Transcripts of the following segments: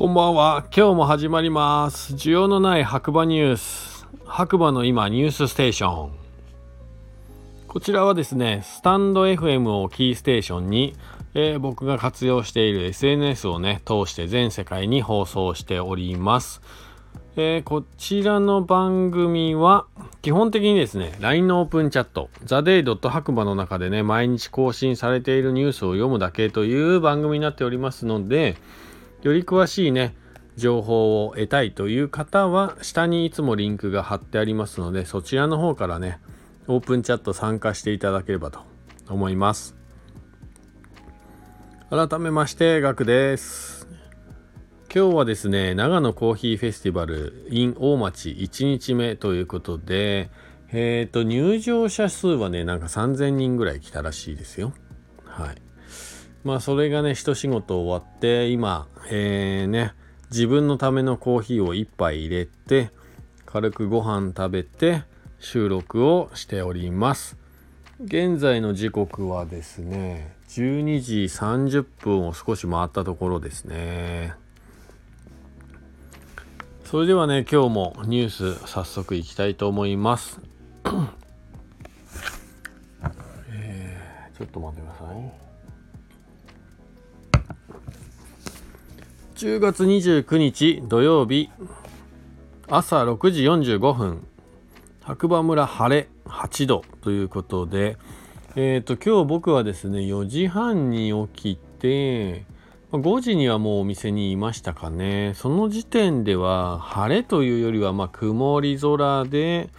こんばんは。今日も始まります。需要のない白馬ニュース。白馬の今ニュースステーション。こちらはですね、スタンド FM をキーステーションに、えー僕が活用している SNS をね、通して全世界に放送しております。えーこちらの番組は、基本的にですね、LINE のオープンチャット、theday. 白馬の中でね、毎日更新されているニュースを読むだけという番組になっておりますので、より詳しいね、情報を得たいという方は、下にいつもリンクが貼ってありますので、そちらの方からね、オープンチャット参加していただければと思います。改めまして、ガクです。今日はですね、長野コーヒーフェスティバル in 大町1日目ということで、えっ、と、入場者数はね、なんか3000人ぐらい来たらしいですよ。はい。まあそれがね一仕事終わって今えー、ね自分のためのコーヒーを一杯入れて軽くご飯食べて収録をしております。現在の時刻はですね12時30分を少し回ったところですね。それではね今日もニュース早速いきたいと思います。えーちょっと待ってください。10月29日土曜日朝6時45分。白馬村晴れ8度ということでえっ、と今日僕はですね4時半に起きて5時にはもうお店にいましたかね。その時点では晴れというよりはま曇り空で、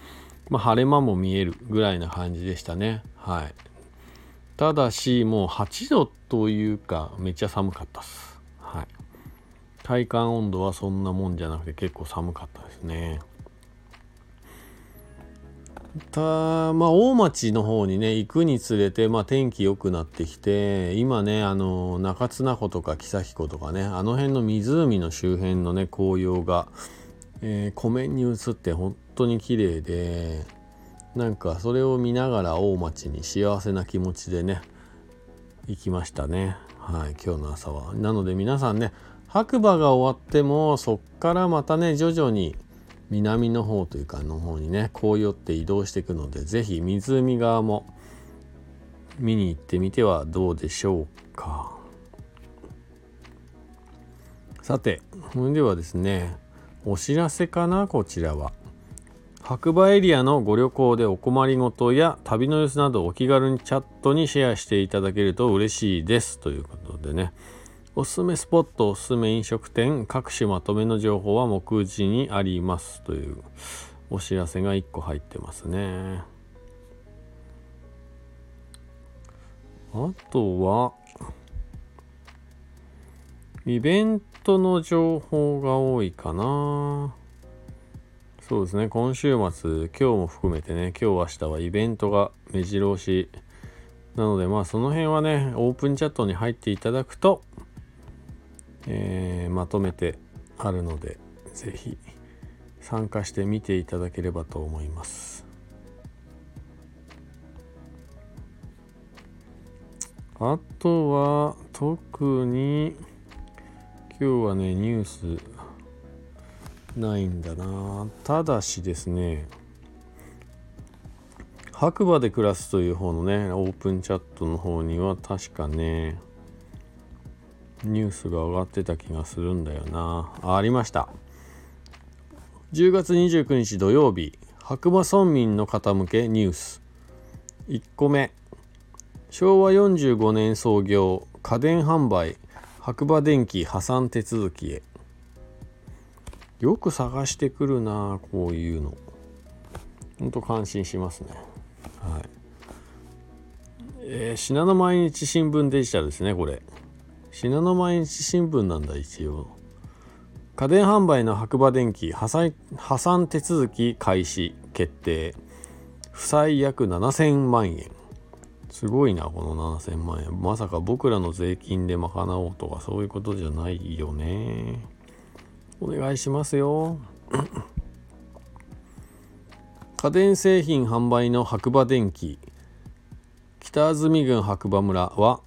まあ、晴れ間も見えるぐらいな感じでしたね。はい。ただしもう8度というかめっちゃ寒かったっす。体感温度はそんなもんじゃなくて結構寒かったですね。たまあ大町の方にね行くにつれて、まあ、天気良くなってきて今ねあの中綱湖とか木崎湖とかねあの辺の湖の周辺のね紅葉が、えー湖面に映って本当に綺麗でなんかそれを見ながら大町に幸せな気持ちでね行きましたね。はい今日の朝は。なので皆さんね白馬が終わってもそっからまたね徐々に南の方というかの方にね紅葉って移動していくので是非湖側も見に行ってみてはどうでしょうか。さてそれではですねお知らせかなこちらは。白馬エリアのご旅行でお困りごとや旅の様子などお気軽にチャットにシェアしていただけると嬉しいです。ということでね。おすすめスポットおすすめ飲食店各種まとめの情報は目次にありますというお知らせが1個入ってますね。あとはイベントの情報が多いかな。そうですね今週末今日も含めてね今日明日はイベントが目白押しなのでまあその辺はねオープンチャットに入っていただくとえーまとめてあるのでぜひ参加してみていただければと思います。あとは特に今日はねニュースないんだな。ただしですね白馬で暮らすという方のねオープンチャットの方には確かねニュースが上がってた気がするんだよな。あありました。10月29日土曜日白馬村民の方向けニュース。1個目。昭和45年創業家電販売白馬電機破産手続きへ。よく探してくるなこういうの。ほんと感心しますね。はい。えー、信濃毎日新聞デジタルですねこれ。信濃毎日新聞なんだ一応。家電販売の白馬電機破産破産手続き開始決定。負債約7000万円。すごいなこの7000万円。まさか僕らの税金で賄おうとかそういうことじゃないよね。お願いしますよ。家電製品販売の白馬電機。北安住郡白馬村は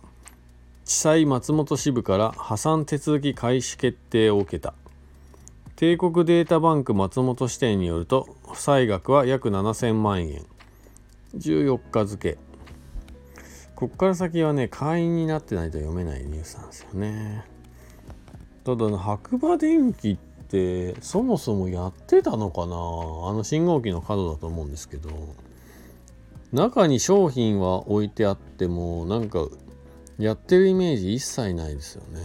地裁松本支部から破産手続き開始決定を受けた。帝国データバンク松本支店によると負債額は約7000万円。14日付。こっから先はね会員になってないと読めないニュースなんですよね。ただの白馬電機ってそもそもやってたのかな？あの信号機の角だと思うんですけど。中に商品は置いてあってもなんかやってるイメージ一切ないですよね。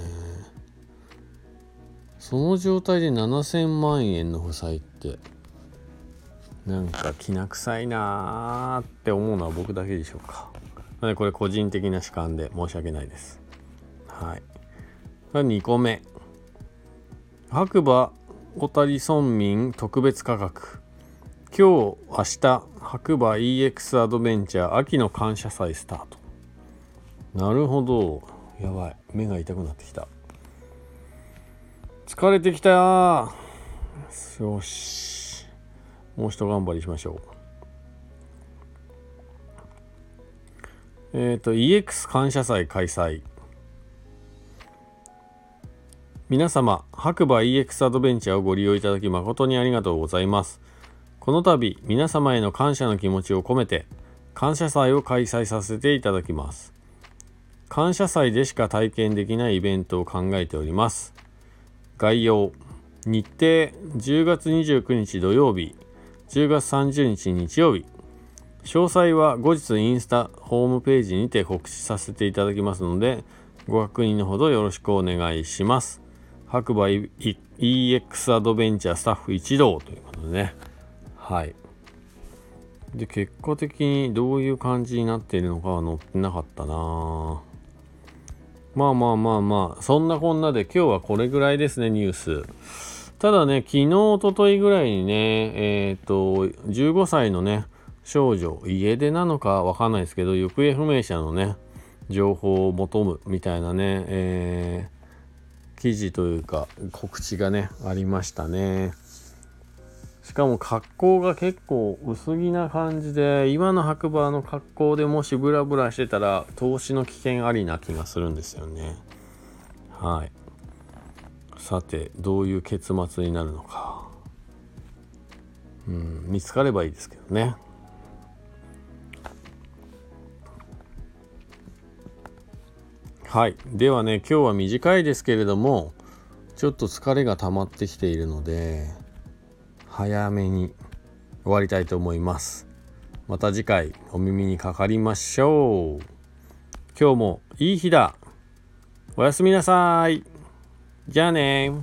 その状態で7000万円の負債ってなんかきな臭いなーって思うのは僕だけでしょうか。これ個人的な主観で申し訳ないです。はい。2個目。白馬小谷村民特別価格。今日明日白馬 EX アドベンチャー秋の感謝祭スタート。なるほど。やばい。目が痛くなってきた。疲れてきた。よし。もう一頑張りしましょう。えっ、ー、と EX 感謝祭開催。皆様白馬 EX アドベンチャーをご利用いただき誠にありがとうございます。この度皆様への感謝の気持ちを込めて感謝祭を開催させていただきます。感謝祭でしか体験できないイベントを考えております。概要日程10月29日土曜日10月30日日曜日詳細は後日インスタホームページにて告知させていただきますのでご確認のほどよろしくお願いします。白馬 EX アドベンチャースタッフ一同ということでね。はい。で、結果的にどういう感じになっているのかは載ってなかったなぁまあまあまあまあ、そんなこんなで今日はこれぐらいですね、ニュース。ただね、昨日、おとといぐらいにね、えっ、と、15歳のね、少女、家出なのかわかんないですけど、行方不明者のね、情報を求むみたいなね、えー、記事というか告知がね、ありましたね。しかも格好が結構薄着な感じで今の白馬の格好でもしブラブラしてたら投資の危険ありな気がするんですよね。はい。さてどういう結末になるのか。うん見つかればいいですけどね。はい。ではね今日は短いですけれどもちょっと疲れが溜まってきているので早めに終わりたいと思います。また次回お耳にかかりましょう。今日もいい日だ。おやすみなさい。じゃあね